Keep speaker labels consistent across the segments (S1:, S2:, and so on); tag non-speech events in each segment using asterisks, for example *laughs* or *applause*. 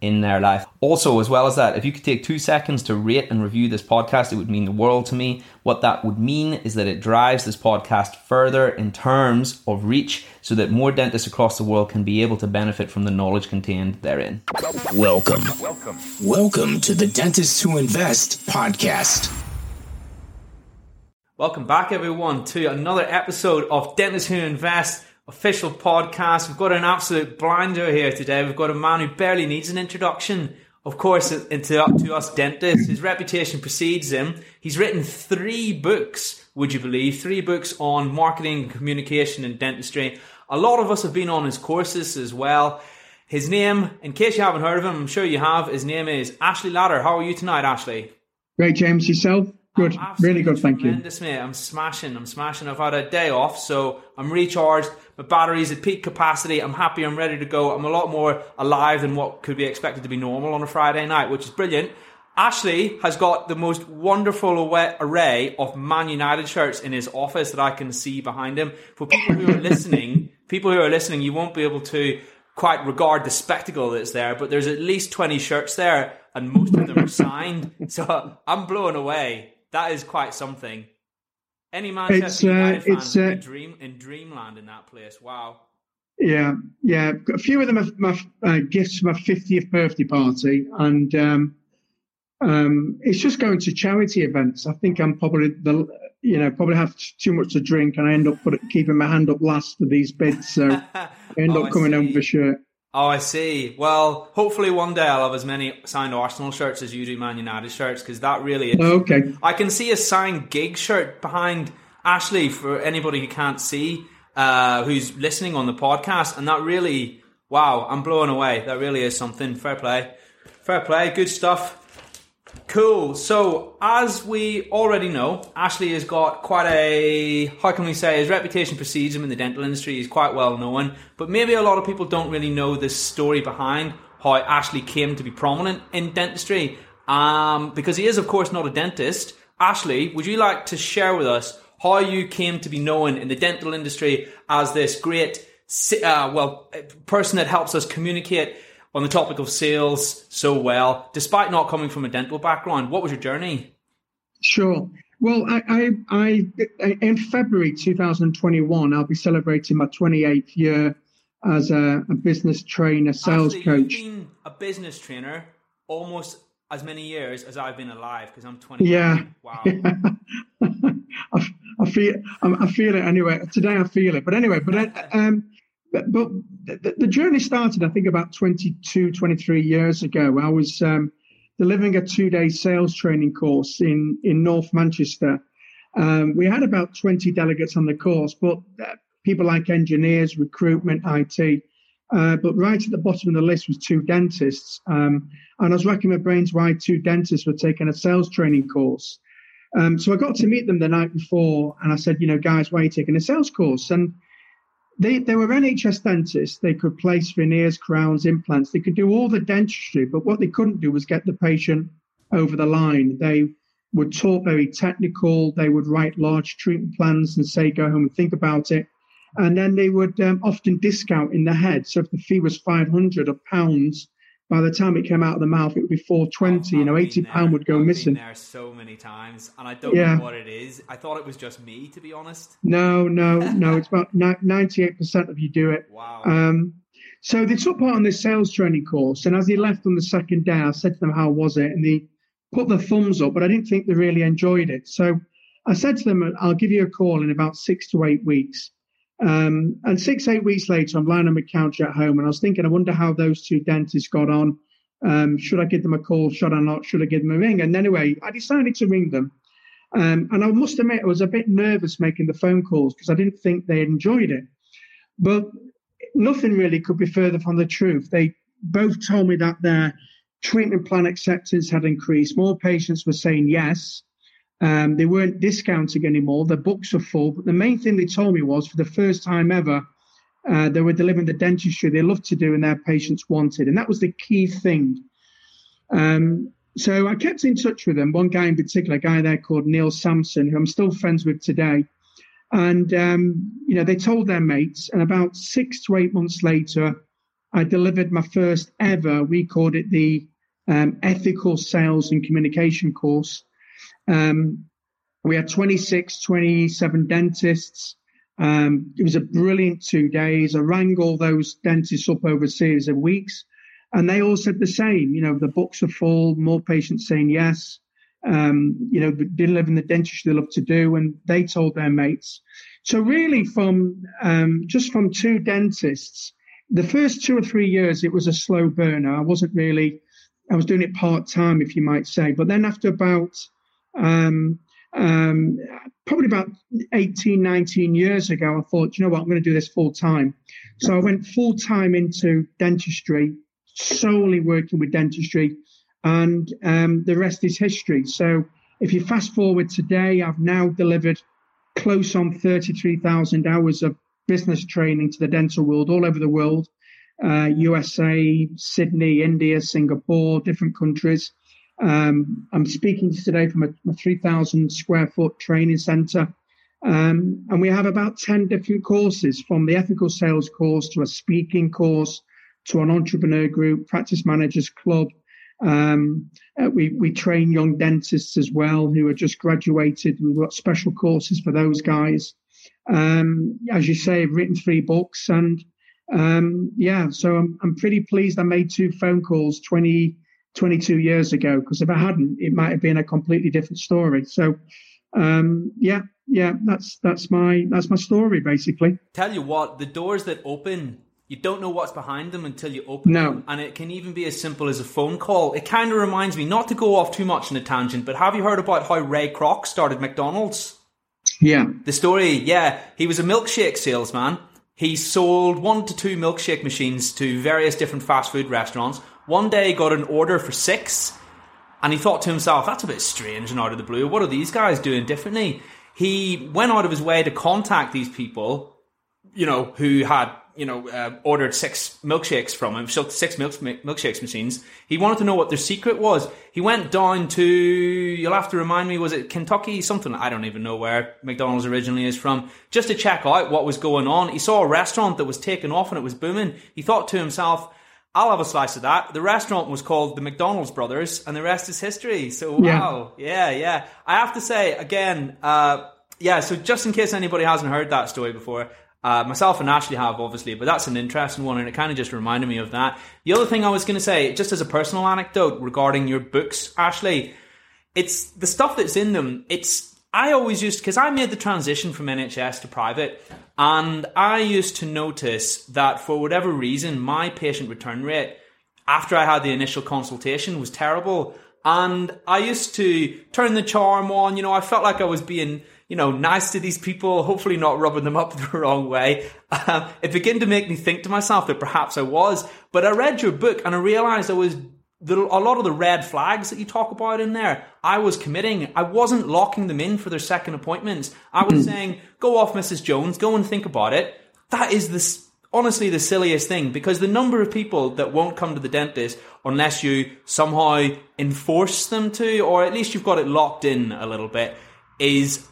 S1: in their life. Also, as well as that, if you could take two seconds to rate and review this podcast, it would mean the world to me. What that would mean is that it drives this podcast further in terms of reach so that more dentists across the world can be able to benefit from the knowledge contained therein.
S2: Welcome. Welcome. Welcome to the Dentists Who Invest podcast.
S1: Welcome back, everyone, to another episode of Dentists Who Invest official podcast. We've got an absolute blinder here today. We've got a man who barely needs an introduction. Of course, into to us dentists, his reputation precedes him. He's written three books, would you believe? Three books on marketing, communication, and dentistry. A lot of us have been on his courses as well. His name, in case you haven't heard of him, I'm sure you have. His name is Ashley Latter. How are you tonight, Ashley?
S3: Great, James. Yourself? Good, really good. Thank
S1: you. Mate. I'm smashing. I'm smashing. I've had a day off, so I'm recharged. My battery's at peak capacity. I'm happy. I'm ready to go. I'm a lot more alive than what could be expected to be normal on a Friday night, which is brilliant. Ashley has got the most wonderful array of Man United shirts in his office that I can see behind him. For people who are *laughs* listening, people who are listening, you won't be able to quite regard the spectacle that's there, but there's at least 20 shirts there, and most of them are signed. *laughs* So I'm blown away that is quite something. Any Manchester it's, uh, United fan it's, uh, in dream in dreamland in that place. Wow.
S3: Yeah, yeah. A few of them are my uh, gifts for my fiftieth birthday party, and um, um, it's just going to charity events. I think I'm probably the you know probably have too much to drink, and I end up put, keeping my hand up last for these bids. So *laughs* I end oh, up coming home for sure.
S1: Oh, I see. Well, hopefully one day I'll have as many signed Arsenal shirts as you do Man United shirts because that really is.
S3: Okay.
S1: I can see a signed Giggs shirt behind Ashley for anybody who can't see, uh, who's listening on the podcast, and that really, wow, I'm blown away. That really is something. Fair play. Fair play. Good stuff. Cool. So, as we already know, Ashley has got quite a, how can we say, his reputation precedes him in the dental industry. He's quite well known, but maybe a lot of people don't really know the story behind how Ashley came to be prominent in dentistry. Um, because he is, of course, not a dentist. Ashley, would you like to share with us how you came to be known in the dental industry as this great, uh, well, person that helps us communicate on the topic of sales so well, despite not coming from a dental background. What was your journey?
S3: Sure. Well, I, I, I in February 2021, I'll be celebrating my 28th year as a, a business trainer, sales
S1: Actually,
S3: coach.
S1: You've been a business trainer almost as many years as I've been alive because I'm 20.
S3: Yeah.
S1: Wow. *laughs*
S3: I, I, feel I feel it anyway. Today I feel it, but anyway, but *laughs* um, but, but the, the, journey started, I think, about 22, 23 years ago. I was um, delivering a two day sales training course in, in North Manchester. Um, we had about 20 delegates on the course, but uh, people like engineers, recruitment, IT. Uh, but right at the bottom of the list was two dentists. Um, and I was racking my brains why two dentists were taking a sales training course. Um, so I got to meet them the night before and I said, you know, guys, why are you taking a sales course? And they, they were NHS dentists. They could place veneers, crowns, implants. They could do all the dentistry, but what they couldn't do was get the patient over the line. They would talk very technical. They would write large treatment plans and say, go home and think about it. And then they would um, often discount in the head. So if the fee was 500 or pounds, by the time it came out of the mouth, it would be 420. you know, 80 pound would go
S1: I've
S3: missing.
S1: there so many times, and I don't yeah. know what it is. I thought it was just me, to be honest.
S3: No, no, no. It's *laughs* about 98% of you do it.
S1: Wow.
S3: Um, so they took part in this sales training course, and as they left on the second day, I said to them, "How was it?" And they put their thumbs up, but I didn't think they really enjoyed it. So I said to them, "I'll give you a call in about six to eight weeks." Um, and six, eight weeks later, I'm lying on my couch at home and I was thinking, I wonder how those two dentists got on. Um, should I give them a call? Should I not? Should I give them a ring? And anyway, I decided to ring them. Um, and I must admit, I was a bit nervous making the phone calls because I didn't think they enjoyed it. But nothing really could be further from the truth. They both told me that their treatment plan acceptance had increased. More patients were saying yes. Um, they weren't discounting anymore. The books are full. But the main thing they told me was for the first time ever, uh, they were delivering the dentistry they loved to do and their patients wanted. And that was the key thing. Um, so I kept in touch with them. One guy in particular, a guy there called Neil Sampson, who I'm still friends with today. And, um, you know, they told their mates. And about six to eight months later, I delivered my first ever, we called it the um, Ethical Sales and Communication course. Um, we had 26, 27 dentists. Um, it was a brilliant two days. I rang all those dentists up over a series of weeks, and they all said the same. You know, the books are full, more patients saying yes. Um, you know, delivering the dentistry they love to do, and they told their mates. So really, from um, just from two dentists, the first two or three years, it was a slow burner. I wasn't really, I was doing it part time, if you might say. But then after about um, um, probably about 18, 19 years ago, I thought, you know what, I'm going to do this full time. So I went full time into dentistry, solely working with dentistry, and um, the rest is history. So if you fast forward today, I've now delivered close on 33,000 hours of business training to the dental world all over the world. Uh, USA, Sydney, India, Singapore, different countries. Um, I'm speaking today from a, a 3,000 square foot training center. Um, and we have about 10 different courses from the ethical sales course to a speaking course to an entrepreneur group, practice managers club. Um, uh, we, we train young dentists as well who are just graduated. We've got special courses for those guys. Um, as you say, I've written three books and um, yeah, so I'm, I'm pretty pleased I made two phone calls 20, 22 years ago because if I hadn't, it might have been a completely different story. So, um, yeah, yeah, that's that's my that's my story basically.
S1: Tell you what, the doors that open, you don't know what's behind them until you open
S3: no.
S1: them, and it can even be as simple as a phone call. It kind of reminds me, not to go off too much in a tangent, but have you heard about how Ray Kroc started McDonald's?
S3: Yeah,
S1: the story. Yeah, he was a milkshake salesman. He sold one to two milkshake machines to various different fast food restaurants one day got an order for six, and he thought to himself, that's a bit strange and out of the blue. What are these guys doing differently? He went out of his way to contact these people, you know, who had, you know, uh, ordered six milkshakes from him, six milk, milkshakes machines. He wanted to know what their secret was. He went down to, you'll have to remind me, was it Kentucky? Something, I don't even know where McDonald's originally is from, just to check out what was going on. He saw a restaurant that was taking off and it was booming. He thought to himself, I'll have a slice of that. The restaurant was called the McDonald's Brothers, and the rest is history. So wow, yeah, yeah. yeah. I have to say again, uh, yeah. So just in case anybody hasn't heard that story before, uh, myself and Ashley have obviously, but that's an interesting one, and it kind of just reminded me of that. The other thing I was going to say, just as a personal anecdote regarding your books, Ashley, it's the stuff that's in them. It's I always used because I made the transition from NHS to private, and I used to notice that for whatever reason, my patient return rate after I had the initial consultation was terrible. And I used to turn the charm on, you know, I felt like I was being, you know, nice to these people, hopefully not rubbing them up *laughs* the wrong way. Uh, it began to make me think to myself that perhaps I was. But I read your book and I realized I was the, a lot of the red flags that you talk about in there, I was committing. I wasn't locking them in for their second appointments. I was hmm. saying, go off, Mrs. Jones, go and think about it. That is this, honestly the silliest thing because the number of people that won't come to the dentist unless you somehow enforce them to, or at least you've got it locked in a little bit, is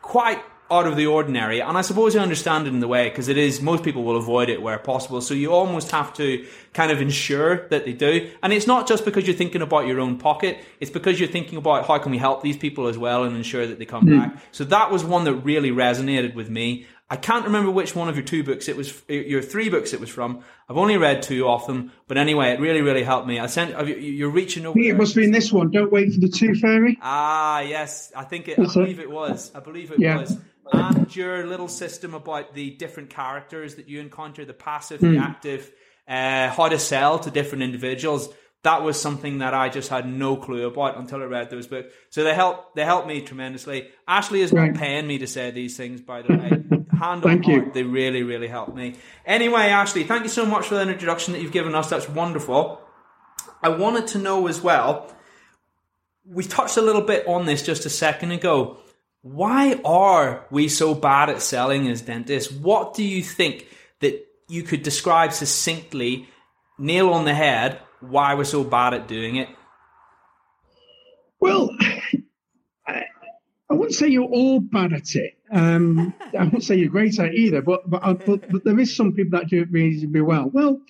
S1: quite out of the ordinary. And I suppose I understand it in the way because it is, most people will avoid it where possible. So you almost have to kind of ensure that they do. And it's not just because you're thinking about your own pocket. It's because you're thinking about how can we help these people as well and ensure that they come mm. back. So that was one that really resonated with me. I can't remember which one of your two books it was, your three books it was from. I've only read two of them, but anyway, it really, really helped me. I sent, you're reaching over.
S3: It must be in this one. Don't wait for the Tooth Fairy.
S1: Ah, yes. I think it, I believe it was. I believe it yeah. was and your little system about the different characters that you encounter, the passive, mm. the active, uh, how to sell to different individuals. That was something that I just had no clue about until I read those books. So they help they helped me tremendously. Ashley is right. not paying me to say these things, by the way. *laughs* Hand on heart, they really, really helped me. Anyway, Ashley, thank you so much for the introduction that you've given us. That's wonderful. I wanted to know as well we touched a little bit on this just a second ago. Why are we so bad at selling as dentists? What do you think that you could describe succinctly, nail on the head, why we're so bad at doing it?
S3: Well, I, I wouldn't say you're all bad at it. Um, I wouldn't say you're great at it either, but but, uh, but but there is some people that do it reasonably well. Well,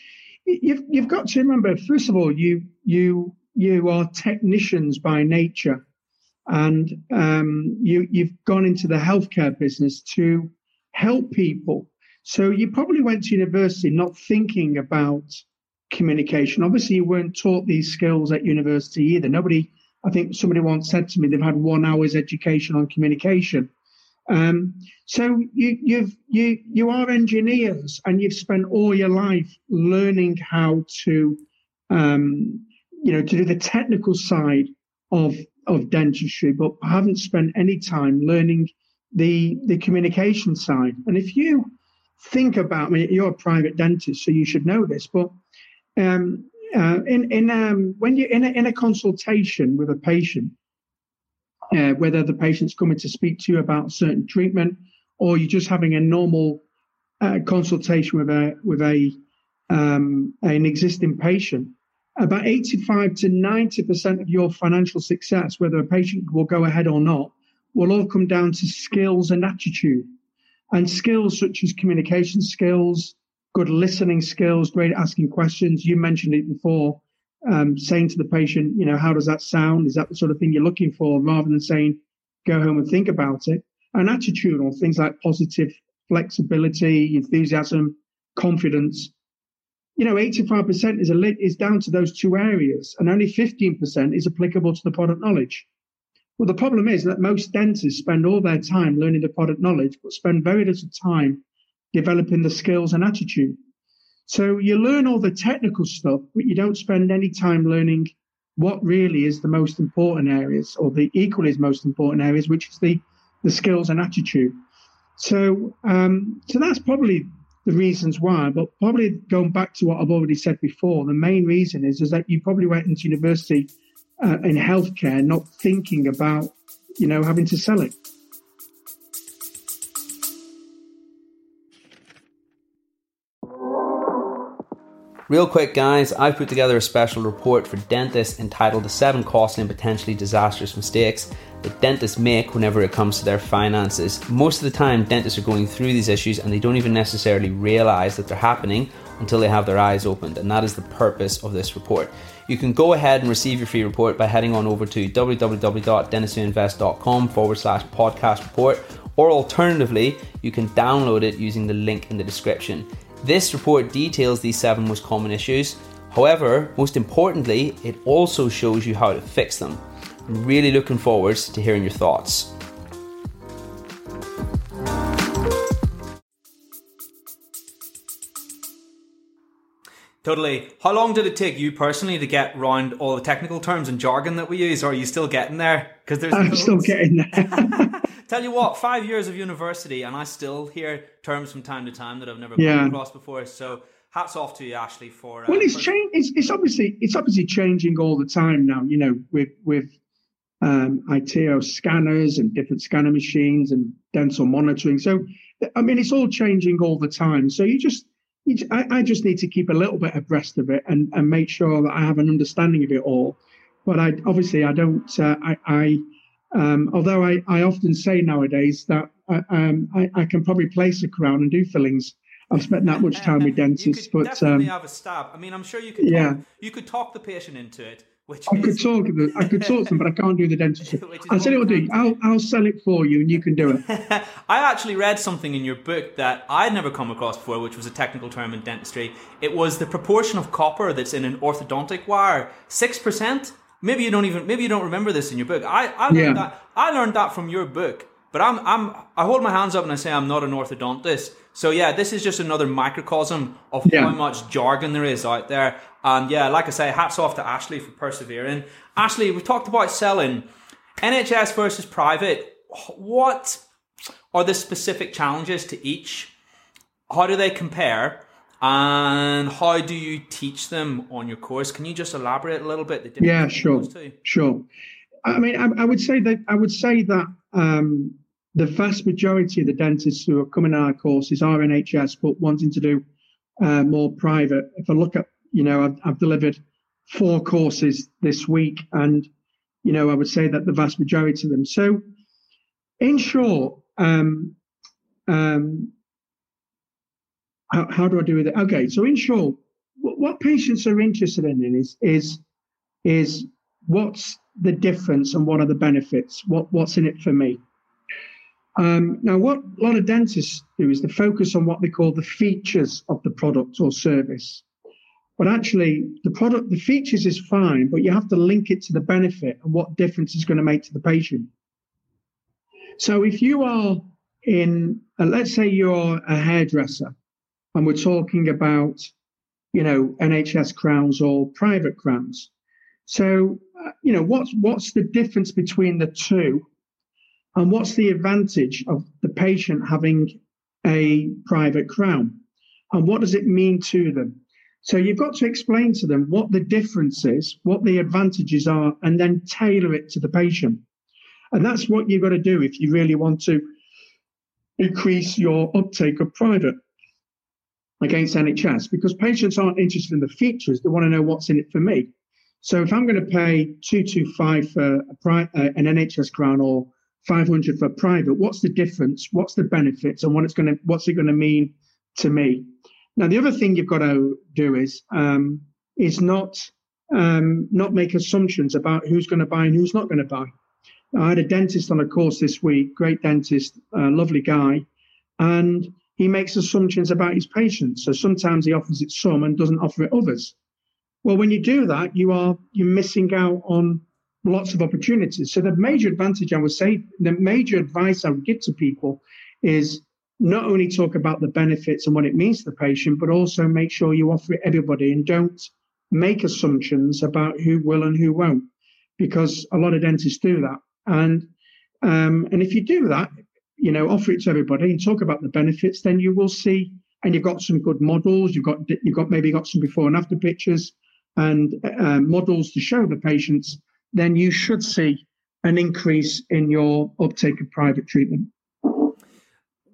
S3: you've you've got to remember, first of all, you you you are technicians by nature, and um, you you've gone into the healthcare business to help people. So you probably went to university not thinking about communication. Obviously, you weren't taught these skills at university either. Nobody, I think somebody once said to me, they've had one hour's education on communication. Um, so you, you've you you are engineers, and you've spent all your life learning how to um, you know, to do the technical side of of dentistry, but I haven't spent any time learning the the communication side. And if you think about, mean, you're a private dentist, so you should know this, but um, uh, in in um, when you're in a, in a consultation with a patient, uh, whether the patient's coming to speak to you about certain treatment or you're just having a normal uh, consultation with a with a um, an existing patient, about 85 to 90% of your financial success, whether a patient will go ahead or not, will all come down to skills and attitude. And skills such as communication skills, good listening skills, great asking questions. You mentioned it before, um, saying to the patient, you know, how does that sound? Is that the sort of thing you're looking for rather than saying, go home and think about it? And attitudinal things like positive flexibility, enthusiasm, confidence you know, 85% is, a, is down to those two areas, and only 15% is applicable to the product knowledge. Well, the problem is that most dentists spend all their time learning the product knowledge, but spend very little time developing the skills and attitude. So you learn all the technical stuff, but you don't spend any time learning what really is the most important areas, or the equally as most important areas, which is the the skills and attitude. So, um, so that's probably the reasons why, but probably going back to what I've already said before, the main reason is is that you probably went into university uh, in healthcare not thinking about, you know, having to sell it.
S1: Real quick, guys, I've put together a special report for dentists entitled The Seven Costly and Potentially Disastrous Mistakes that dentists make whenever it comes to their finances. Most of the time, dentists are going through these issues and they don't even necessarily realize that they're happening until they have their eyes opened, and that is the purpose of this report. You can go ahead and receive your free report by heading on over to www.dentistwhoinvest.com forward slash podcast report, or alternatively, you can download it using the link in the description. This report details these seven most common issues. However, most importantly, it also shows you how to fix them. I'm really looking forward to hearing your thoughts. Totally. How long did it take you personally to get around all the technical terms and jargon that we use? Or are you still getting there?
S3: Because there's I'm loads. still getting there. *laughs* *laughs*
S1: Tell you what, five years of university, and I still hear terms from time to time that I've never yeah. come across before. So hats off to you, Ashley, for.
S3: Uh, well, it's changed. It's, it's obviously it's obviously changing all the time now. You know, with with um, ITO scanners and different scanner machines and dental monitoring. So, I mean, it's all changing all the time. So you just, you, I, I, just need to keep a little bit abreast of it and, and make sure that I have an understanding of it all. But I obviously I don't. Uh, I, I um, although I, I often say nowadays that I, uh, um, I, I can probably place a crown and do fillings. I've spent that much time with dentists,
S1: but definitely
S3: um,
S1: have a stab. I mean, I'm sure you could. Yeah. Talk, you could talk the patient into it which
S3: I could talk them. I could talk them, but I can't do the *laughs* dentistry. I said it will do. I'll I'll sell it for you, and you can do it. *laughs*
S1: I actually read something in your book that I'd never come across before, which was a technical term in dentistry. It was the proportion of copper that's in an orthodontic wire. Six percent. Maybe you don't even. Maybe you don't remember this in your book. I I learned yeah. that. I learned that from your book. But I'm I'm I hold my hands up and I say I'm not an orthodontist. So yeah, this is just another microcosm of yeah. how much jargon there is out there. And yeah, like I say, hats off to Ashley for persevering. Ashley, we talked about selling NHS versus private. What are the specific challenges to each? How do they compare? And how do you teach them on your course? Can you just elaborate a little bit?
S3: yeah, sure, sure. I mean, I, I, would say that I would say that um, the vast majority of the dentists who are coming on our courses are NHS, but wanting to do uh, more private. If I look at, you know, I've, I've, delivered four courses this week, and you know, I would say that the vast majority of them. So, in short, um, um, how, how, do I do with it? Okay, so in short, what, what patients are interested in is is is what's the difference and what are the benefits? What what's in it for me? Um, now, what a lot of dentists do is they focus on what they call the features of the product or service. But actually, the product, the features is fine, but you have to link it to the benefit and what difference it's going to make to the patient. So if you are in, uh, let's say you're a hairdresser, and we're talking about, you know, NHS crowns or private crowns. So, uh, you know, what's what's the difference between the two and what's the advantage of the patient having a private crown? And what does it mean to them? So you've got to explain to them what the difference is, what the advantages are, and then tailor it to the patient. And that's what you've got to do if you really want to increase your uptake of private against NHS, because patients aren't interested in the features, they want to know what's in it for me. So if I'm going to pay 225 for a uh, an NHS crown or 500 for private. What's the difference? What's the benefits, and what it's going to what's it going to mean to me? Now, the other thing you've got to do is um, is not um, not make assumptions about who's going to buy and who's not going to buy. I had a dentist on a course this week, great dentist, uh, lovely guy, and he makes assumptions about his patients. So sometimes he offers it some and doesn't offer it others. Well, when you do that, you are you're missing out on lots of opportunities. So the major advantage I would say, the major advice I would give to people is not only talk about the benefits and what it means to the patient, but also make sure you offer it everybody and don't make assumptions about who will and who won't, because a lot of dentists do that. And um, and if you do that, you know, offer it to everybody and talk about the benefits, then you will see. And you've got some good models. You've got you've got maybe got some before and after pictures and uh, models to show the patients then you should see an increase in your uptake of private treatment.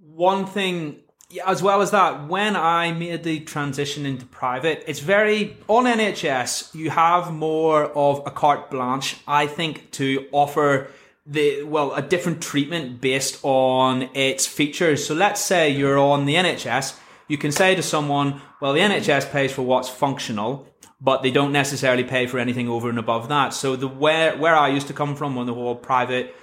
S1: One thing, as well as that, when I made the transition into private, it's very, on NHS, you have more of a carte blanche, I think, to offer the well a different treatment based on its features so let's say you're on the nhs you can say to someone well the nhs pays for what's functional but they don't necessarily pay for anything over and above that. So the where where I used to come from on the whole private,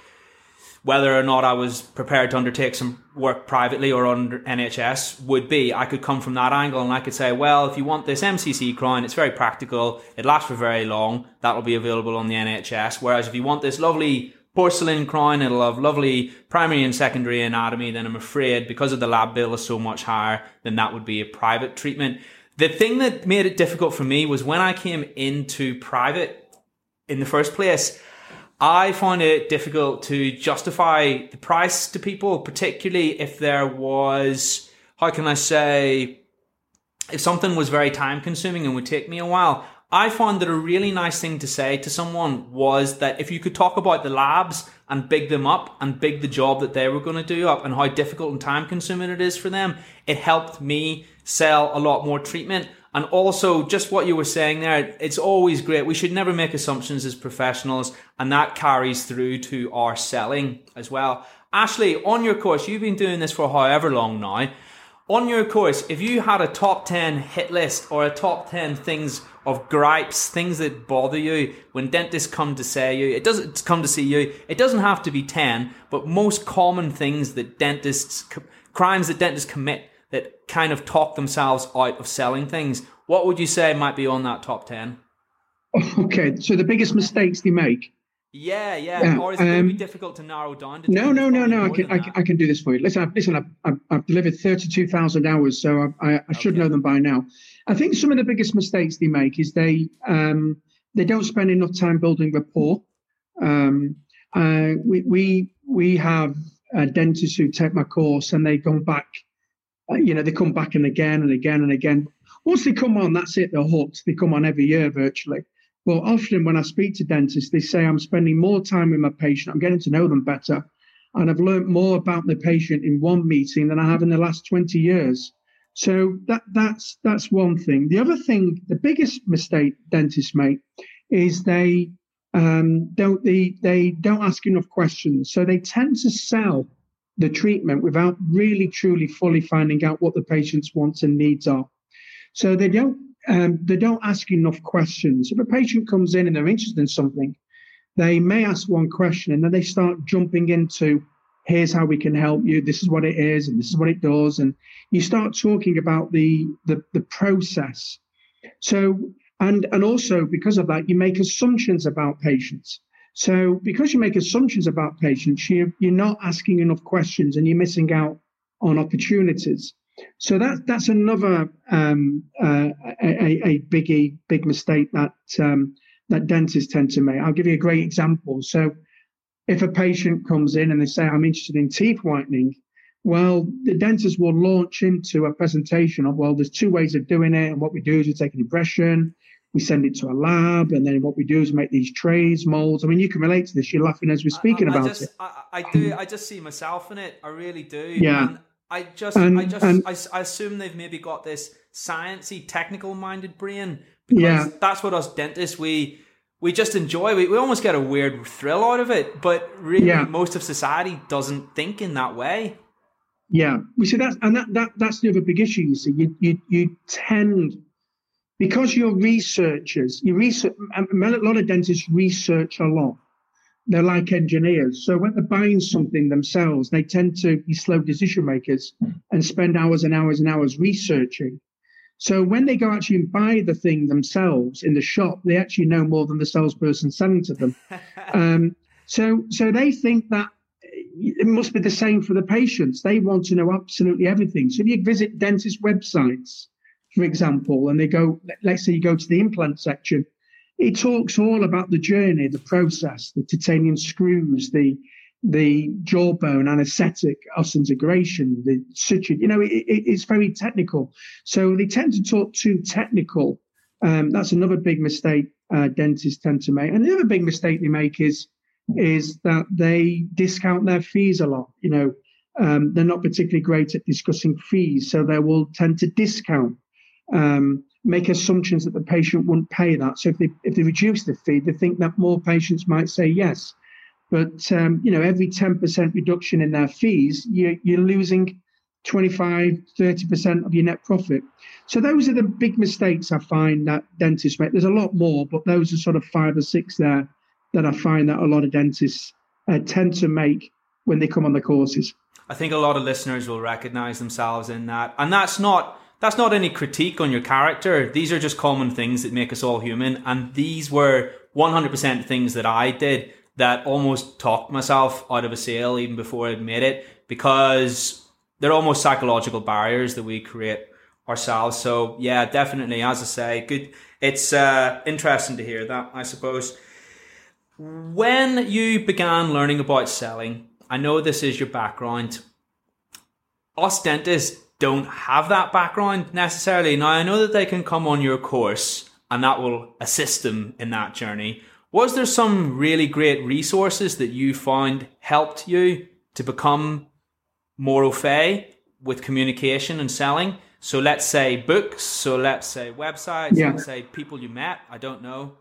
S1: whether or not I was prepared to undertake some work privately or under NHS would be I could come from that angle and I could say, well, if you want this MCC crown, it's very practical, it lasts for very long, that'll be available on the NHS. Whereas if you want this lovely porcelain crown, it'll have lovely primary and secondary anatomy, then I'm afraid because of the lab bill is so much higher, then that would be a private treatment. The thing that made it difficult for me was when I came into private in the first place, I found it difficult to justify the price to people, particularly if there was, how can I say, if something was very time consuming and would take me a while. I found that a really nice thing to say to someone was that if you could talk about the labs and big them up and big the job that they were going to do up and how difficult and time consuming it is for them, it helped me sell a lot more treatment. And also, just what you were saying there, it's always great. We should never make assumptions as professionals, and that carries through to our selling as well. Ashley, on your course, you've been doing this for however long now. On your course, if you had a top 10 hit list or a top 10 things of gripes, things that bother you when dentists come to say you, it doesn't come to see you, it doesn't have to be 10, but most common things that dentists, crimes that dentists commit that kind of talk themselves out of selling things. What would you say might be on that top 10? *laughs*
S3: Okay, so the biggest mistakes they make.
S1: Yeah, yeah. yeah or is it um, going to be difficult to narrow down? To
S3: no, no, no, no. I can, I can, I, can do this for you. Listen, I've, listen. I've, I've, I've delivered thirty-two thousand hours, so I, I, I should okay. know them by now. I think some of the biggest mistakes they make is they um, they don't spend enough time building rapport. Um, uh, we we we have uh, dentists who take my course and they go back uh, you know, they come back and again and again and again. Once they come on, that's it. They're hooked. They come on every year virtually. But often when I speak to dentists, they say I'm spending more time with my patient, I'm getting to know them better, and I've learned more about the patient in one meeting than I have in the last 20 years. So that that's that's one thing. The other thing, the biggest mistake dentists make is they um, don't they they don't ask enough questions. So they tend to sell the treatment without really truly fully finding out what the patient's wants and needs are. So they don't um, they don't ask enough questions. If a patient comes in and they're interested in something, they may ask one question and then they start jumping into here's how we can help you this is what it is and this is what it does and you start talking about the the, the process so and and also because of that you make assumptions about patients so because you make assumptions about patients you, you're not asking enough questions and you're missing out on opportunities so that that's another um, uh, a, a biggie big mistake that um, that dentists tend to make i'll give you a great example so if a patient comes in and they say, I'm interested in teeth whitening, well, the dentist will launch into a presentation of, well, there's two ways of doing it. And what we do is we take an impression, we send it to a lab, and then what we do is make these trays, molds. I mean, you can relate to this. You're laughing as we're speaking
S1: I, I
S3: about
S1: just,
S3: it.
S1: I, I, do. I just see myself in it. I really do.
S3: Yeah.
S1: And I just,
S3: and,
S1: I just,
S3: and,
S1: I, I, assume they've maybe got this sciencey, technical-minded brain because
S3: yeah.
S1: that's what us dentists we we just enjoy. We, we almost get a weird thrill out of it, but really,
S3: yeah.
S1: most of society doesn't think in that way.
S3: Yeah, we see that, and that, that that's the other big issue. You see, you you you tend because you're researchers. You research. A lot of dentists research a lot. They're like engineers, so when they're buying something themselves, they tend to be slow decision makers and spend hours and hours and hours researching. So when they go actually and buy the thing themselves in the shop, they actually know more than the salesperson selling to them. *laughs* um, so so they think that it must be the same for the patients. They want to know absolutely everything. So if you visit dentist websites, for example, and they go, let's say you go to the implant section, it talks all about the journey, the process, the titanium screws, the the jawbone anesthetic osseointegration, the suture, you know, it, it, it's very technical. So they tend to talk too technical. Um, that's another big mistake uh, dentists tend to make. And another big mistake they make is is that they discount their fees a lot. You know, um, they're not particularly great at discussing fees, so they will tend to discount, um, make assumptions that the patient won't pay that. So if they if they reduce the fee, they think that more patients might say yes. But um, you know, every 10% reduction in their fees, you're, you're losing 25, 30% of your net profit. So those are the big mistakes I find that dentists make. There's a lot more, but those are sort of five or six there that I find that a lot of dentists uh, tend to make when they come on the courses.
S1: I think a lot of listeners will recognize themselves in that, and that's not that's not any critique on your character. These are just common things that make us all human, and these were 100% things that I did that almost talked myself out of a sale even before I'd made it because they're almost psychological barriers that we create ourselves. So yeah, definitely, as I say, good. It's uh, interesting to hear that, I suppose. When you began learning about selling, I know this is your background. Us don't have that background necessarily. Now I know that they can come on your course and that will assist them in that journey. Was there some really great resources that you found helped you to become more au fait with communication and selling? So let's say books, so let's say websites, yeah. let's say people you met. I don't know.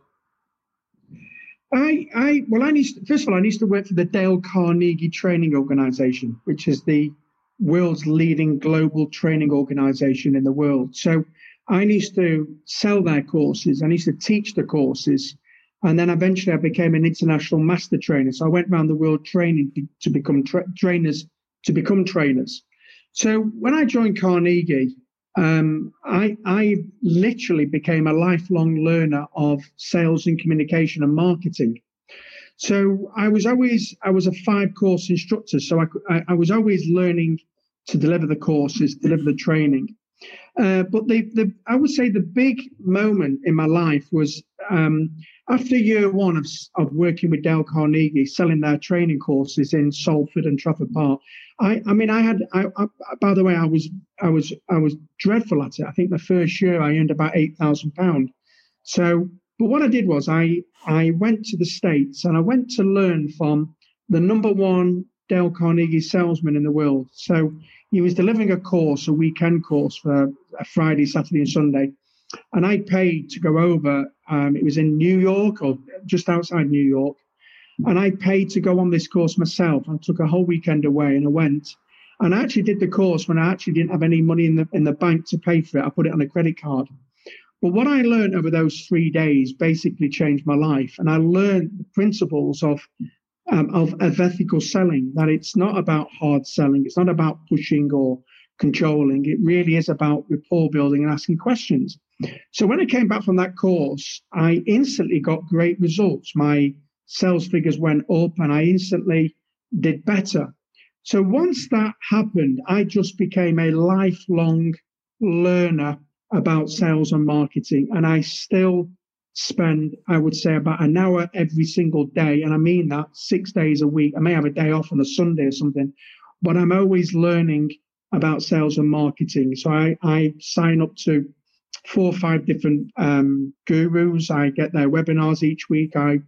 S3: I, I, well, I need to, first of all, I used to work for the Dale Carnegie Training Organization, which is the world's leading global training organization in the world. So I used to sell their courses. I used to teach the courses. And then eventually I became an international master trainer. So I went around the world training to become tra- trainers, to become trainers. So when I joined Carnegie, um, I, I literally became a lifelong learner of sales and communication and marketing. So I was always, I was a five course instructor. So I, I, I was always learning to deliver the courses, deliver the training. Uh, but the, the, I would say the big moment in my life was um, after year one of, of working with Dale Carnegie, selling their training courses in Salford and Trafford Park. I, I mean, I had. I, I, by the way, I was, I was, I was dreadful at it. I think the first year I earned about eight thousand pound. So But what I did was I I went to the States and I went to learn from the number one Dale Carnegie salesman in the world. So he was delivering a course, a weekend course for a Friday, Saturday, and Sunday. And I paid to go over. Um, it was in New York or just outside New York. And I paid to go on this course myself. I took a whole weekend away and I went. And I actually did the course when I actually didn't have any money in the in the bank to pay for it. I put it on a credit card. But what I learned over those three days basically changed my life. And I learned the principles of um, of, of ethical selling. That it's not about hard selling. It's not about pushing or controlling. It really is about rapport building and asking questions. So when I came back from that course, I instantly got great results. My sales figures went up and I instantly did better. So once that happened, I just became a lifelong learner about sales and marketing. And I still spend, I would say, about an hour every single day. And I mean that six days a week. I may have a day off on a Sunday or something, but I'm always learning about sales and marketing. So I, I sign up to four or five different um, gurus. I get their webinars each week. I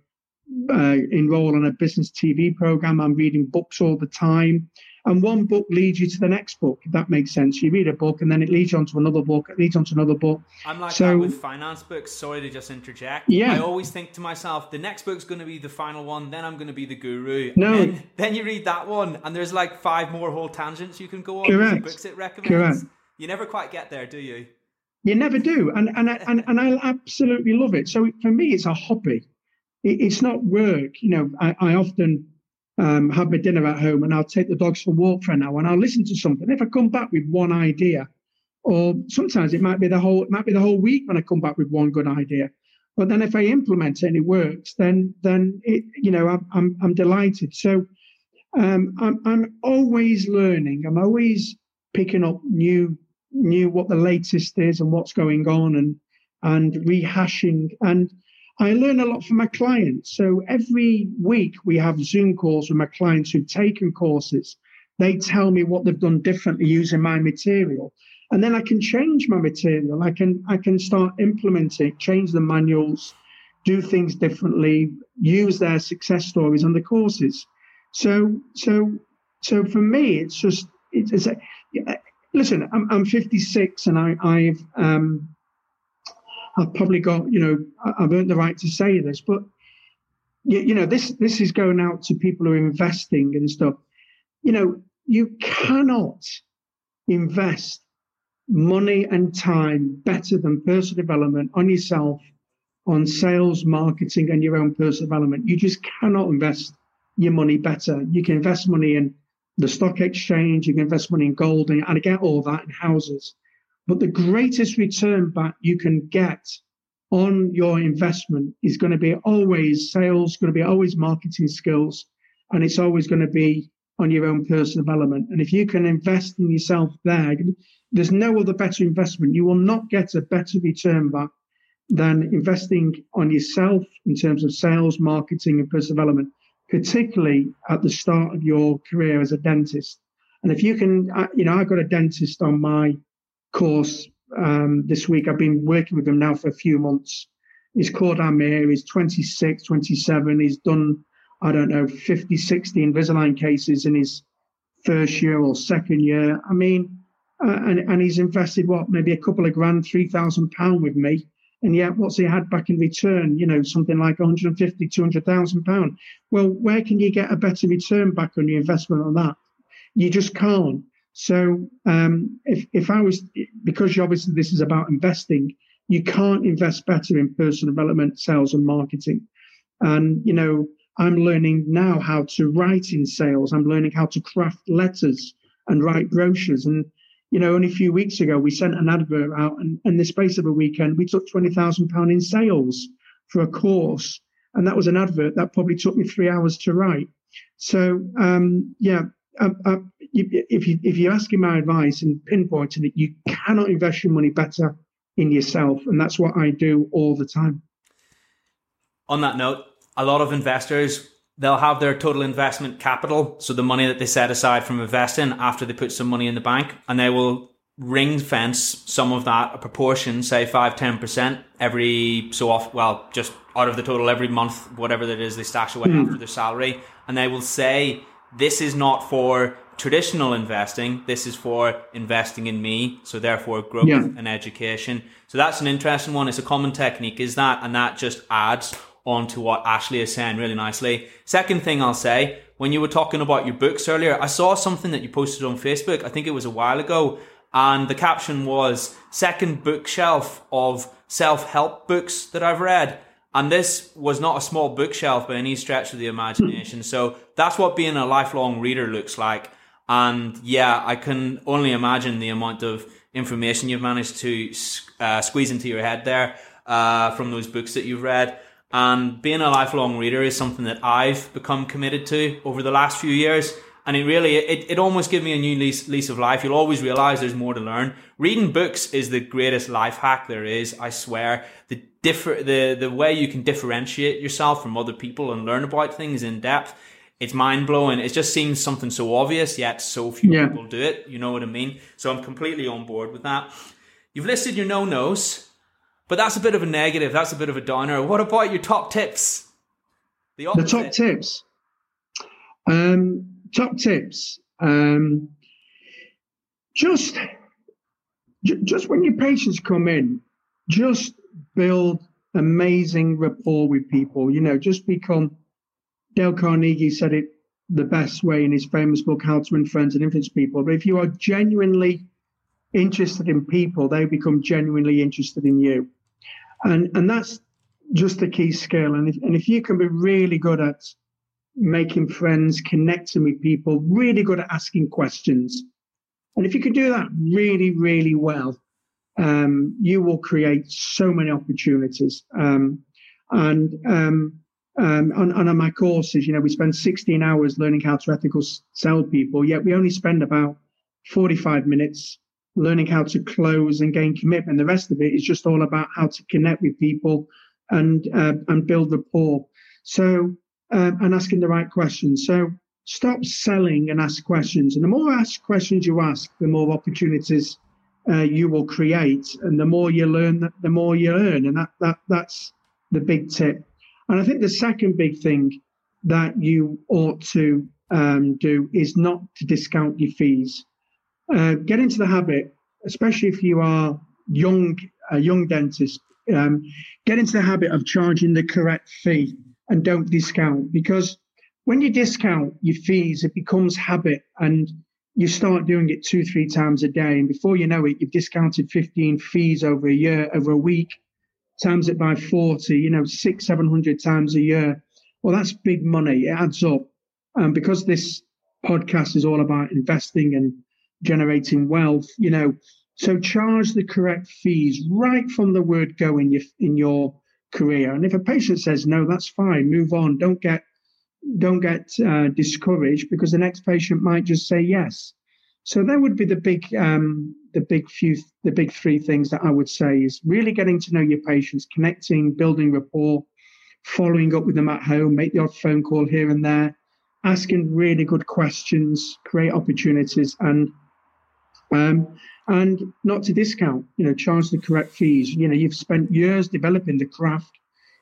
S3: uh, enroll on a business TV program. I'm reading books all the time. And one book leads you to the next book, if that makes sense. You read a book and then it leads you on to another book, it leads on to another book.
S1: I'm like so, that with finance books. Sorry to just interject. Yeah. I always think to myself, the next book's going to be the final one, then I'm going to be the guru. No. Then, then, you read that one and there's like five more whole tangents you can go on. Correct. Books it recommends. Correct. You never quite get there, do you?
S3: You never do. And, and, and, and I absolutely love it. So for me, it's a hobby. It's not work. You know, I, I often um, have my dinner at home and I'll take the dogs for a walk for an hour and I'll listen to something. If I come back with one idea, or sometimes it might be the whole it might be the whole week when I come back with one good idea. But then if I implement it and it works, then then it you know I'm I'm, I'm delighted. So um, I'm I'm always learning. I'm always picking up new new what the latest is and what's going on and and rehashing and I learn a lot from my clients. So every week we have Zoom calls with my clients who've taken courses. They tell me what they've done differently using my material. And then I can change my material. I can I can start implementing, change the manuals, do things differently, use their success stories on the courses. So so so for me, it's just it's, it's a, listen. I'm, I'm 56 and I I've um, I've probably got, you know, I've earned the right to say this, but you, know, this this is going out to people who are investing and stuff. You know, you cannot invest money and time better than personal development on yourself, on sales, marketing, and your own personal development. You just cannot invest your money better. You can invest money in the stock exchange, you can invest money in gold, and, and get all that in houses. But the greatest return back you can get on your investment is going to be always sales, going to be always marketing skills, and it's always going to be on your own personal development. And if you can invest in yourself there, there's no other better investment. You will not get a better return back than investing on yourself in terms of sales, marketing, and personal development, particularly at the start of your career as a dentist. And if you can, uh, you know, I've got a dentist on my course um, this week. I've been working with him now for a few months. He's called Amir. He's 26, 27. He's done, I don't know, 50, 60 Invisalign cases in his first year or second year. I mean, uh, and, and he's invested what, maybe a couple of grand, £3,000 with me. And yet, what's he had back in return? You know, something like 150, 200,000 pounds. Well, where can you get a better return back on your investment on that? You just can't. So um, if, if I was, because obviously this is about investing, you can't invest better in personal development, sales, and marketing. And, you know, I'm learning now how to write in sales. I'm learning how to craft letters and write brochures. And, you know, only a few weeks ago, we sent an advert out, and in the space of a weekend, we took £20,000 in sales for a course. And that was an advert that probably took me three hours to write. So, um, yeah, uh, uh, if you if you're asking my advice and pinpointing it, you cannot invest your money better in yourself, and that's what I do all the time.
S1: On that note, a lot of investors they'll have their total investment capital, so the money that they set aside from investing after they put some money in the bank, and they will ring fence some of that, a proportion, say 5 10% every so often, well, just out of the total every month, whatever that is, they stash away mm. after their salary. And they will say, this is not for traditional investing. This is for investing in me. So therefore growth yeah. and education. So that's an interesting one. It's a common technique is that, and that just adds on to what Ashley is saying really nicely. Second thing I'll say, when you were talking about your books earlier, I saw something that you posted on Facebook. I think it was a while ago and the caption was second bookshelf of self-help books that I've read. And this was not a small bookshelf by any stretch of the imagination. so that's what being a lifelong reader looks like. And yeah, I can only imagine the amount of information you've managed to uh, squeeze into your head there uh, from those books that you've read. And being a lifelong reader is something that I've become committed to over the last few years and it really it, it almost gives me a new lease, lease of life you'll always realize there's more to learn reading books is the greatest life hack there is i swear the differ the the way you can differentiate yourself from other people and learn about things in depth it's mind blowing. It just seems something so obvious, yet so few yeah. people do it. You know what I mean? So I'm completely on board with that. You've listed your no nos, but that's a bit of a negative. That's a bit of a downer. What about your top tips?
S3: The, the top tips. Um, top tips. Um, just, just when your patients come in, just build amazing rapport with people. You know, just become. Dale Carnegie said it the best way in his famous book, How to Win Friends and Influence People. But if you are genuinely interested in people, they become genuinely interested in you, and and that's just the key skill. And if, and if you can be really good at making friends, connecting with people, really good at asking questions. And if you can do that really, really well, um, you will create so many opportunities. Um, and um, um, on, on, my courses, you know, we spend 16 hours learning how to ethical sell people, yet we only spend about 45 minutes learning how to close and gain commitment. The rest of it is just all about how to connect with people and uh, and build rapport. So um, and asking the right questions. So stop selling and ask questions. And the more ask questions you ask, the more opportunities uh, you will create, and the more you learn, the more you earn. And that that that's the big tip. And I think the second big thing that you ought to um, do is not to discount your fees. Uh, get into the habit, especially if you are young, a young dentist. Um, get into the habit of charging the correct fee and don't discount because when you discount your fees, it becomes habit and you start doing it two, three times a day. And before you know it, you've discounted 15 fees over a year, over a week, times it by 40, you know, six, 700 times a year. Well, that's big money. It adds up. And because this podcast is all about investing and generating wealth, you know, so charge the correct fees right from the word go in your, in your career. And if a patient says no, that's fine. Move on. Don't get don't get uh, discouraged because the next patient might just say yes. So that would be the big um, the big few the big three things that I would say is really getting to know your patients, connecting, building rapport, following up with them at home, make the odd phone call here and there, asking really good questions, create opportunities, and um, and not to discount, you know, charge the correct fees. You know, you've spent years developing the craft.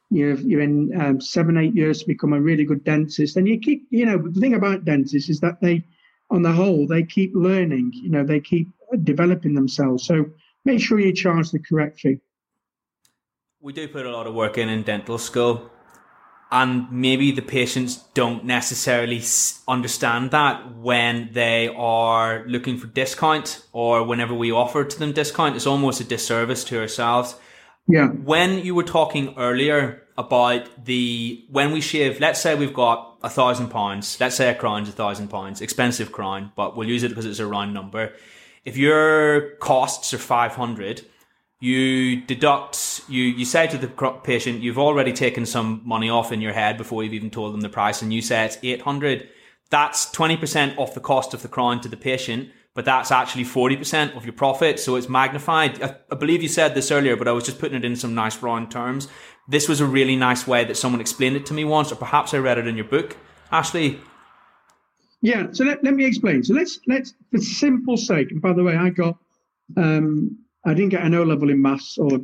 S3: You've, you're in um, seven, eight years to become a really good dentist. And you keep, you know, the thing about dentists is that they, on the whole, they keep learning, you know, they keep developing themselves. So make sure you charge the correct fee.
S1: We do put a lot of work in in dental school and maybe the patients don't necessarily understand that when they are looking for discount or whenever we offer to them discount it's almost a disservice to ourselves
S3: yeah.
S1: When you were talking earlier about the when we shave let's say we've got a thousand pounds let's say a crown's a thousand pounds expensive crown but we'll use it because it's a round number. If your costs are 500 you deduct you you say to the patient you've already taken some money off in your head before you've even told them the price and you say it's 800 that's 20% off the cost of the crown to the patient but that's actually 40% of your profit so it's magnified I, I believe you said this earlier but i was just putting it in some nice round terms this was a really nice way that someone explained it to me once or perhaps i read it in your book ashley
S3: yeah so let, let me explain so let's let's for simple sake and by the way i got um, I didn't get an O level in maths, or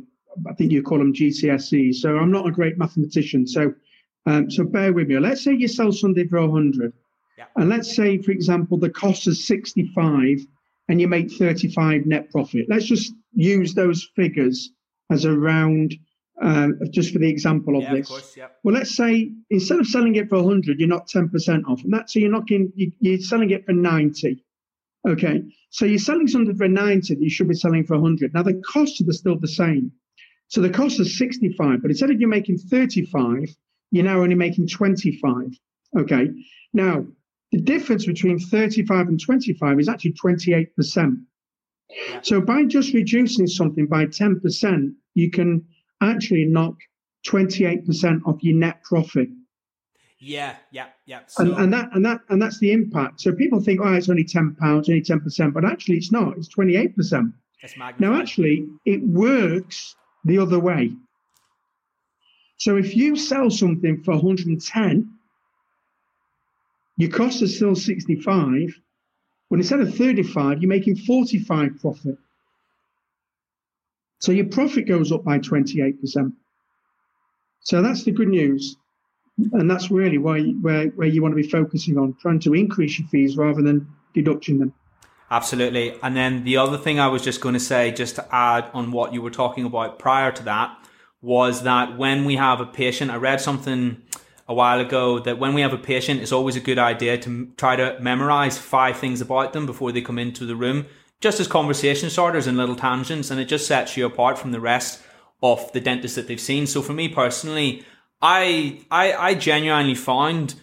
S3: I think you call them GCSE. So I'm not a great mathematician. So, um, so bear with me. Let's say you sell something for 100, yeah. and let's say, for example, the cost is 65, and you make 35 net profit. Let's just use those figures as a round, uh, just for the example of
S1: yeah,
S3: this.
S1: Of course, yeah.
S3: Well, let's say instead of selling it for 100, you're not 10% off, and that's so you're knocking, you, you're selling it for 90. Okay, so you're selling something for 90 that you should be selling for 100. Now the costs are still the same. So the cost is 65, but instead of you making 35, you're now only making 25. Okay. Now, the difference between 35 and 25 is actually 28%. Yeah. So by just reducing something by 10%, you can actually knock 28% off your net profit.
S1: Yeah, yeah, yeah. So,
S3: and, and that and that and that's the impact. So people think, oh, it's only ten pounds, only ten percent, but actually it's not. It's twenty eight percent. Now, actually, it works the other way. So if you sell something for 110, your cost is still 65, but instead of 35, you're making 45 profit. So your profit goes up by 28%. So that's the good news. And that's really why where, where you want to be focusing on trying to increase your fees rather than deducting them.
S1: Absolutely. And then the other thing I was just going to say, just to add on what you were talking about prior to that, was that when we have a patient, I read something a while ago that when we have a patient, it's always a good idea to try to memorize five things about them before they come into the room, just as conversation starters and little tangents, and it just sets you apart from the rest of the dentist that they've seen. So for me personally, I I, I genuinely found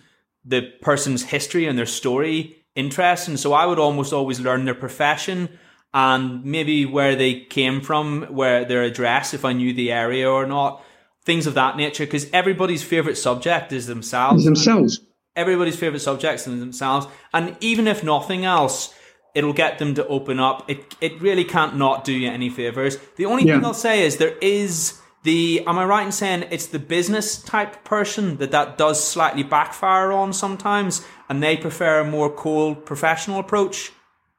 S1: the person's history and their story interesting. So I would almost always learn their profession and maybe where they came from, where their address, if I knew the area or not, things of that nature. Because everybody's favorite subject is themselves.
S3: Themselves.
S1: Everybody's favorite subjects is themselves, and even if nothing else, it'll get them to open up. It it really can't not do you any favors. The only yeah. thing I'll say is there is the am I right in saying it's the business type person that that does slightly backfire on sometimes, and they prefer a more cold professional approach?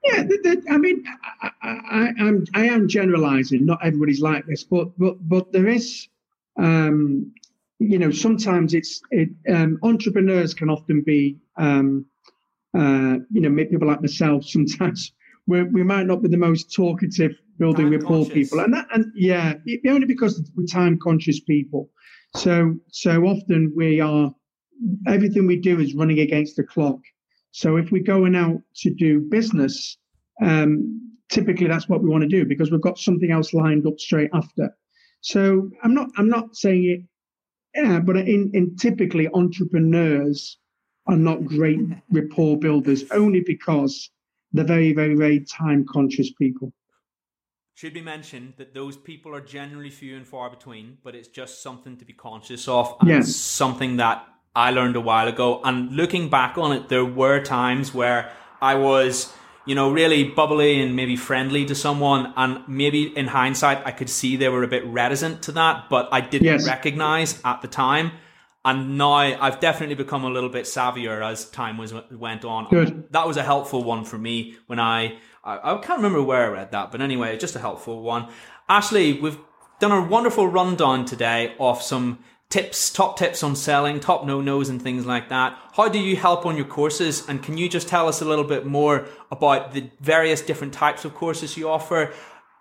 S3: Yeah, I mean, I, I, I'm I am generalising. Not everybody's like this, but but but there is, um, you know, sometimes it's it, um, entrepreneurs can often be, um, uh, you know, people like myself. *laughs* Sometimes we we might not be the most talkative building time rapport conscious. people, and that and yeah, only because we're time conscious people. So so often we are everything we do is running against the clock. So if we're going out to do business, um, typically that's what we want to do because we've got something else lined up straight after. So I'm not I'm not saying it, yeah, but in, in typically entrepreneurs are not great *laughs* rapport builders only because they're very very very time conscious people.
S1: Should be mentioned that those people are generally few and far between, but it's just something to be conscious of and yes. something that I learned a while ago. And looking back on it, there were times where I was, you know, really bubbly and maybe friendly to someone. And maybe in hindsight, I could see they were a bit reticent to that, but I didn't yes. recognize at the time. And now I've definitely become a little bit savvier as time was went on.
S3: Good.
S1: That was a helpful one for me when I, I, I can't remember where I read that, but anyway, just a helpful one. Ashley, we've done a wonderful rundown today of some tips, top tips on selling, top no nos, and things like that. How do you help on your courses? And can you just tell us a little bit more about the various different types of courses you offer?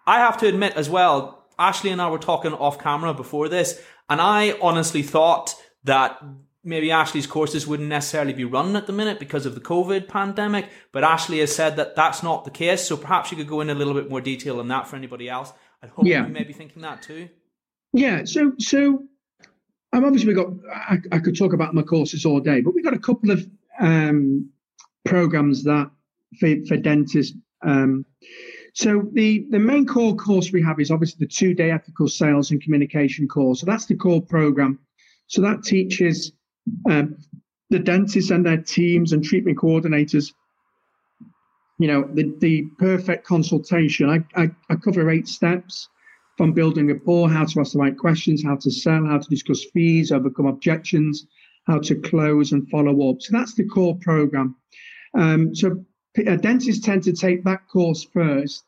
S1: I have to admit as well, Ashley and I were talking off camera before this, and I honestly thought that maybe Ashley's courses wouldn't necessarily be run at the minute because of the COVID pandemic, but Ashley has said that that's not the case. So perhaps you could go in a little bit more detail on that for anybody else. I hope yeah. you may be thinking that too.
S3: Yeah. So, so I've obviously got. I, I, could talk about my courses all day, but we've got a couple of um, programs that for, for dentists. Um, so the the main core course we have is obviously the two day ethical sales and communication course. So that's the core program. So that teaches um, the dentists and their teams and treatment coordinators. You know the the perfect consultation. I I, I cover eight steps from building rapport, how to ask the right questions, how to sell, how to discuss fees, overcome objections, how to close and follow up. So that's the core program. Um, so uh, dentists tend to take that course first.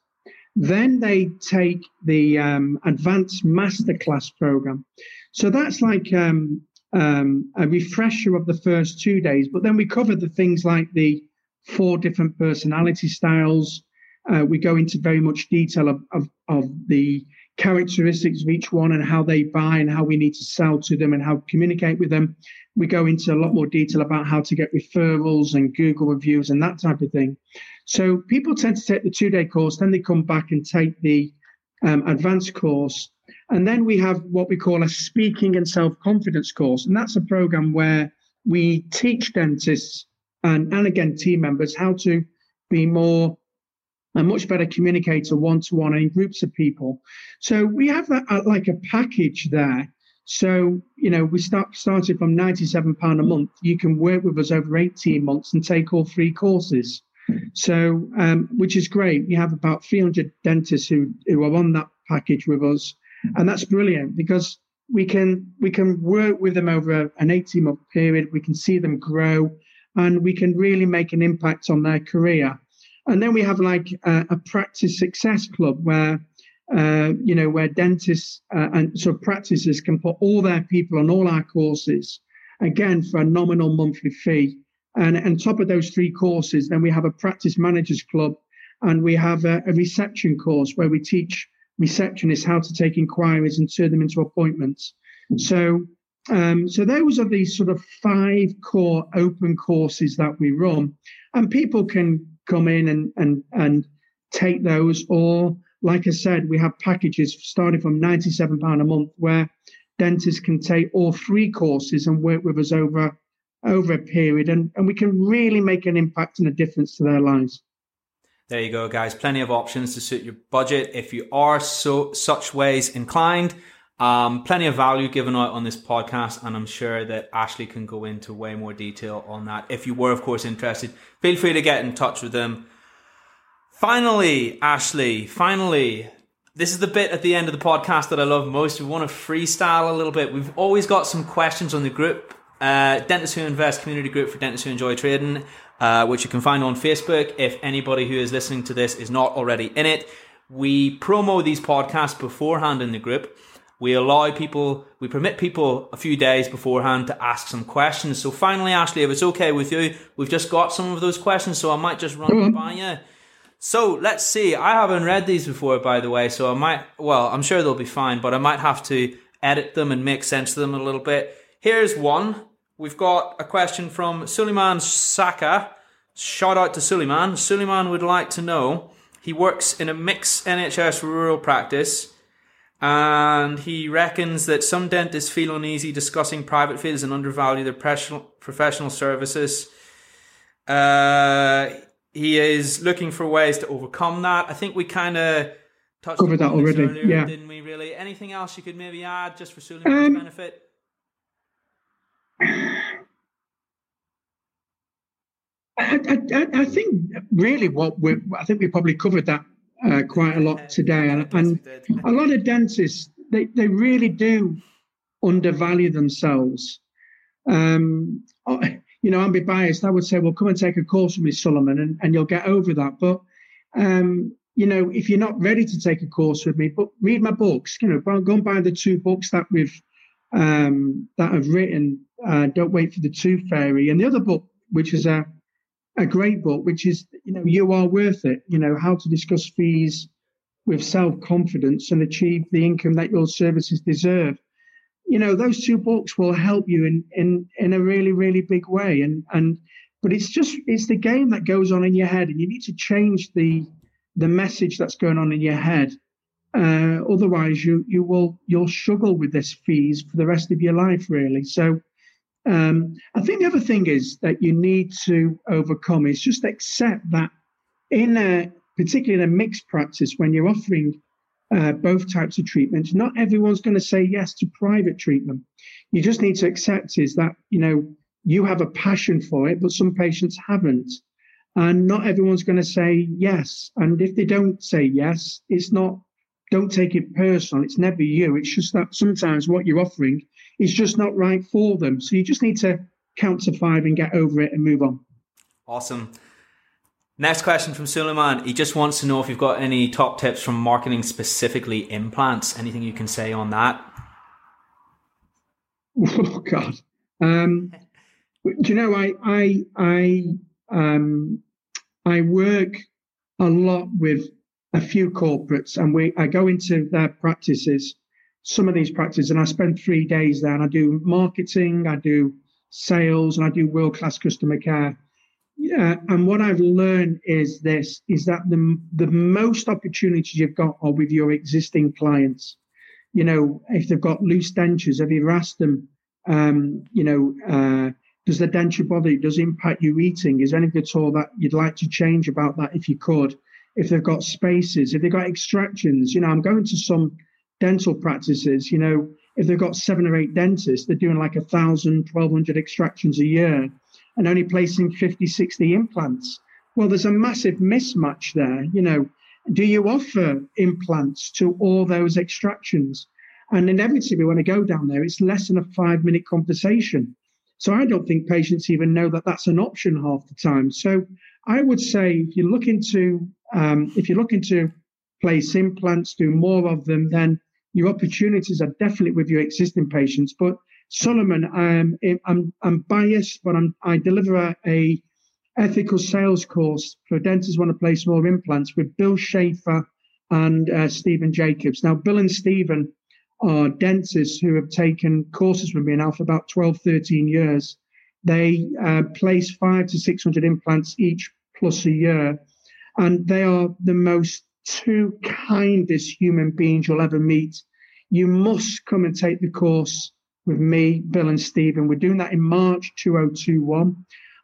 S3: Then they take the um, advanced masterclass program. So that's like um, um, a refresher of the first two days, but then we cover the things like the four different personality styles. Uh, we go into very much detail of, of, of the characteristics of each one and how they buy and how we need to sell to them and how communicate with them. We go into a lot more detail about how to get referrals and Google reviews and that type of thing. So people tend to take the two day course, then they come back and take the um, advanced course. And then we have what we call a speaking and self confidence course. And that's a program where we teach dentists and, and again, team members how to be more a much better communicator one to one in groups of people. So we have that like a package there. So, you know, we start started from £97 a month. You can work with us over 18 months and take all three courses. So, um, which is great. We have about 300 dentists who, who are on that package with us. And that's brilliant because we can we can work with them over an 18 month period. We can see them grow and we can really make an impact on their career. And then we have like a, a practice success club where, uh, you know, where dentists uh, and so practices can put all their people on all our courses, again, for a nominal monthly fee. And on top of those three courses, then we have a practice managers club and we have a, a reception course where we teach receptionists how to take inquiries and turn them into appointments. So, um, so those are the sort of five core open courses that we run, and people can come in and and and take those. Or, like I said, we have packages starting from ninety seven pound a month where dentists can take all three courses and work with us over over a period, and and we can really make an impact and a difference to their lives.
S1: There you go, guys. Plenty of options to suit your budget if you are so such ways inclined. Um, plenty of value given out on this podcast, and I'm sure that Ashley can go into way more detail on that. If you were, of course, interested, feel free to get in touch with them. Finally, Ashley, finally, this is the bit at the end of the podcast that I love most. We want to freestyle a little bit. We've always got some questions on the group, uh, Dentists Who Invest community group for dentists who enjoy trading, uh, which you can find on Facebook. If anybody who is listening to this is not already in it, we promo these podcasts beforehand in the group we allow people, we permit people a few days beforehand to ask some questions. So finally, Ashley, if it's okay with you, we've just got some of those questions, so I might just run them by you. So let's see. I haven't read these before, by the way, so I might, well, I'm sure they'll be fine, but I might have to edit them and make sense of them a little bit. Here's one. We've got a question from Suleiman Saka. Shout out to Suleiman. Suleiman would like to know he works in a mixed NHS rural practice and he reckons that some dentists feel uneasy discussing private fields and undervalue their professional professional services. Uh, he is looking for ways to overcome that. I think we kind of touched
S3: covered that already,
S1: earlier,
S3: yeah.
S1: didn't we? Really? Anything else you could maybe add just for Suleiman's um, benefit?
S3: I, I, I, think really what we I think we probably covered that uh, quite a lot today, and, and a lot of dentists they they really do undervalue themselves. Um, you know, I'm be biased. I would say, well, come and take a course with me, Solomon, and, and you'll get over that. But um, you know, if you're not ready to take a course with me, but read my books. You know, go and buy the two books that we've um, that I've written. Uh, Don't wait for the tooth fairy, and the other book, which is a a great book, which is, you know, you are worth it. You know, how to discuss fees with self confidence and achieve the income that your services deserve. You know, those two books will help you in in in a really really big way. And and but it's just it's the game that goes on in your head, and you need to change the the message that's going on in your head. Uh, otherwise, you you will you'll struggle with this fees for the rest of your life, really. So um, I think the other thing is that you need to overcome is just accept that in a particularly in a mixed practice when you're offering uh, both types of treatment, not everyone's going to say yes to private treatment. You just need to accept is that you know you have a passion for it, but some patients haven't, and not everyone's going to say yes. And if they don't say yes, it's not. Don't take it personal. It's never you. It's just that sometimes what you're offering is just not right for them. So you just need to count to five and get over it and move on.
S1: Awesome. Next question from Suleiman. He just wants to know if you've got any top tips from marketing specifically implants. Anything you can say on that? *laughs*
S3: Oh God. Um, do you know I I I um, I work a lot with a few corporates, and we I go into their practices, some of these practices, and I spend three days there, and I do marketing, I do sales, and I do world class customer care. Yeah, and what I've learned is this: is that the the most opportunities you've got are with your existing clients. You know, if they've got loose dentures, have you ever asked them? Um, you know, uh, does the denture bother? Does it impact your eating? Is anything at all that you'd like to change about that if you could? If they've got spaces, if they've got extractions, you know, I'm going to some dental practices, you know, if they've got seven or eight dentists, they're doing like a thousand, twelve hundred extractions a year and only placing 50, 60 implants. Well, there's a massive mismatch there. You know, do you offer implants to all those extractions? And inevitably, when I go down there, it's less than a five minute conversation. So I don't think patients even know that that's an option half the time. So I would say if you look into um, if you look looking to place implants, do more of them, then your opportunities are definitely with your existing patients. But Solomon, um, I'm I'm biased, but I'm, I deliver a, a ethical sales course for dentists want to place more implants with Bill Schaefer and uh, Stephen Jacobs. Now, Bill and Stephen are dentists who have taken courses with me now for about 12, 13 years. They uh, place five to 600 implants each plus a year. And they are the most two kindest human beings you'll ever meet. You must come and take the course with me, Bill, and Stephen. We're doing that in March 2021.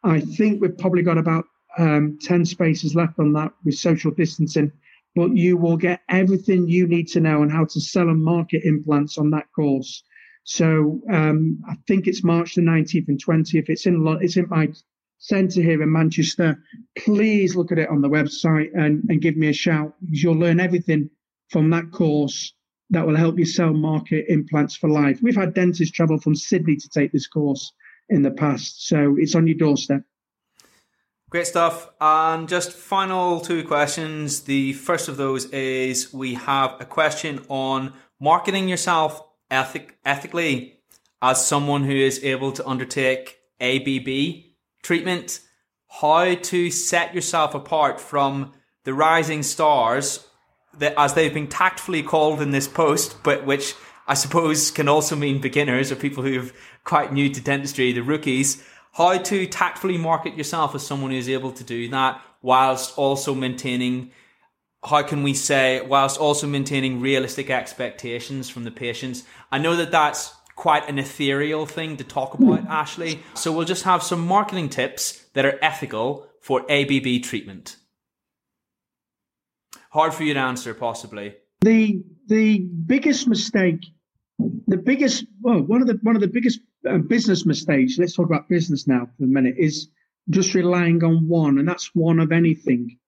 S3: I think we've probably got about um, 10 spaces left on that with social distancing but you will get everything you need to know on how to sell and market implants on that course. So um, I think it's March the 19th and 20th. It's in it's in my centre here in Manchester. Please look at it on the website and, and give me a shout because you'll learn everything from that course that will help you sell market implants for life. We've had dentists travel from Sydney to take this course in the past, so it's on your doorstep.
S1: Great stuff. And just final two questions. The first of those is we have a question on marketing yourself ethic- ethically as someone who is able to undertake ABB treatment, how to set yourself apart from the rising stars that as they've been tactfully called in this post, but which I suppose can also mean beginners or people who are quite new to dentistry, the rookies how to tactfully market yourself as someone who's able to do that whilst also maintaining how can we say whilst also maintaining realistic expectations from the patients. I know that that's quite an ethereal thing to talk about ashley. So we'll just have some marketing tips that are ethical for abb treatment. Hard for you to answer possibly.
S3: The the biggest mistake the biggest well one of the one of the biggest uh, business mistakes, let's talk about business now for a minute, is just relying on one, and that's one of anything.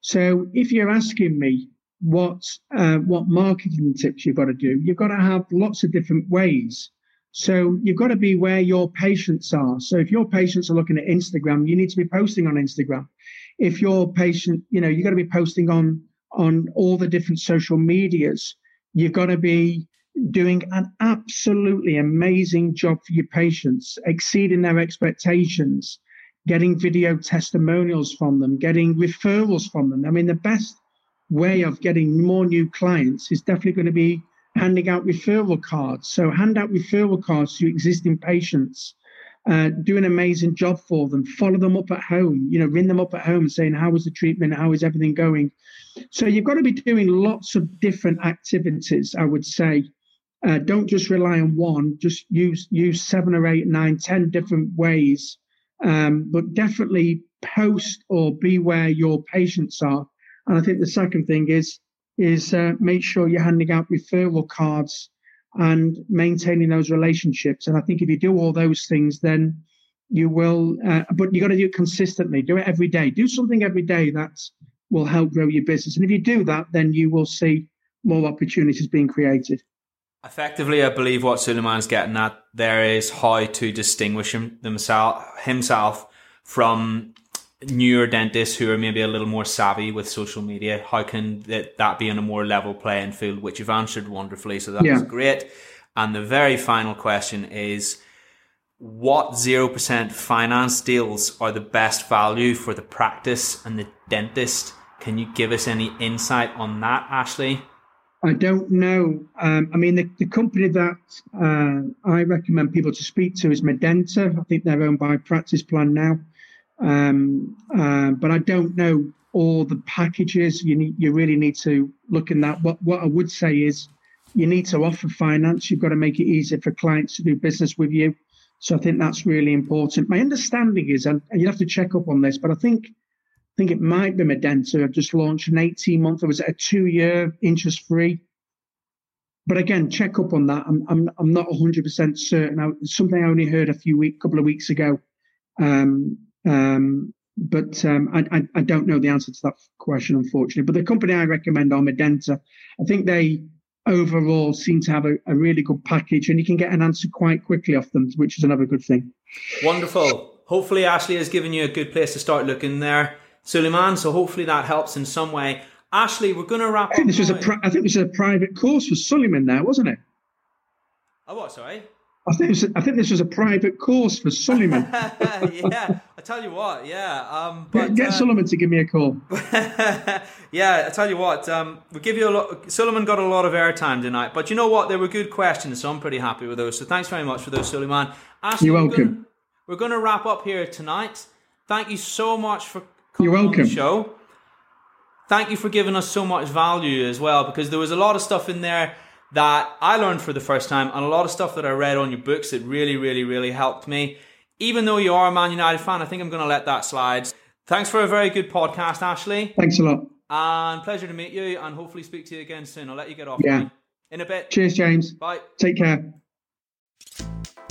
S3: So if you're asking me what uh, what marketing tips you've got to do, you've got to have lots of different ways. So you've got to be where your patients are. So if your patients are looking at Instagram, you need to be posting on Instagram. If your patient, you know, you've got to be posting on on all the different social medias. You've got to be doing an absolutely amazing job for your patients, exceeding their expectations, getting video testimonials from them, getting referrals from them. I mean, the best way of getting more new clients is definitely going to be handing out referral cards. So, hand out referral cards to existing patients. Uh, do an amazing job for them. Follow them up at home. You know, ring them up at home, saying how was the treatment, how is everything going. So you've got to be doing lots of different activities. I would say uh, don't just rely on one. Just use use seven or eight, nine, ten different ways. Um, but definitely post or be where your patients are. And I think the second thing is is uh, make sure you're handing out referral cards and maintaining those relationships. And I think if you do all those things, then you will. Uh, but you got to do it consistently. Do it every day. Do something every day that will help grow your business. And if you do that, then you will see more opportunities being created.
S1: Effectively, I believe what Suleiman's getting at there is how to distinguish him, himself, himself from newer dentists who are maybe a little more savvy with social media? How can that, that be in a more level playing field? Which you've answered wonderfully, so that's
S3: Yeah.
S1: great. And the very final question is what 0% finance deals are the best value for the practice and the dentist? Can you give us any insight on that, Ashley?
S3: I don't know. Um, I mean, the, the company that uh, I recommend people to speak to is Medenta. I think they're owned by Practice Plan now. Um, uh, but I don't know all the packages. You need, you really need to look in that. What what I would say is, you need to offer finance. You've got to make it easier for clients to do business with you. So I think that's really important. My understanding is, and you'd have to check up on this, but I think I think it might be Medenta. I've just launched an 18 month, or was it a two year interest free? But again, check up on that. I'm I'm I'm not 100 percent certain. I, something I only heard a few week, couple of weeks ago. Um, um, but um, I, I I don't know the answer to that question, unfortunately. But the company I recommend are Medenta. I think they overall seem to have a, a really good package, and you can get an answer quite quickly off them, which is another good thing.
S1: Wonderful. Hopefully, Ashley has given you a good place to start looking there, Suleiman. So hopefully that helps in some way. Ashley, we're going to wrap
S3: I think this was a pri- I think this was a private course for Suleiman there, wasn't it?
S1: oh, what? Sorry.
S3: I think this, I think this was a private course for Suleiman. *laughs*
S1: yeah, I tell you what. Yeah. Um, but
S3: Get,
S1: uh,
S3: Suleiman to give me a call. *laughs*
S1: yeah, I tell you what, um, we give you a lot. Suleiman got a lot of airtime tonight, but you know what? They were good questions, so I'm pretty happy with those. So thanks very much for those, Suleiman. Ashley,
S3: You're welcome.
S1: We're going to wrap up here tonight. Thank you so much for coming
S3: You're
S1: on the
S3: welcome.
S1: show. Thank you for giving us so much value as well, because there was a lot of stuff in there that I learned for the first time, and a lot of stuff that I read on your books that really, really, really helped me. Even though you are a Man United fan, I think I'm going to let that slide. Thanks for a very good podcast, Ashley.
S3: Thanks a lot.
S1: And pleasure to meet you and hopefully speak to you again soon. I'll let you get off.
S3: Yeah.
S1: mate. In a bit.
S3: Cheers, James.
S1: Bye.
S3: Take care.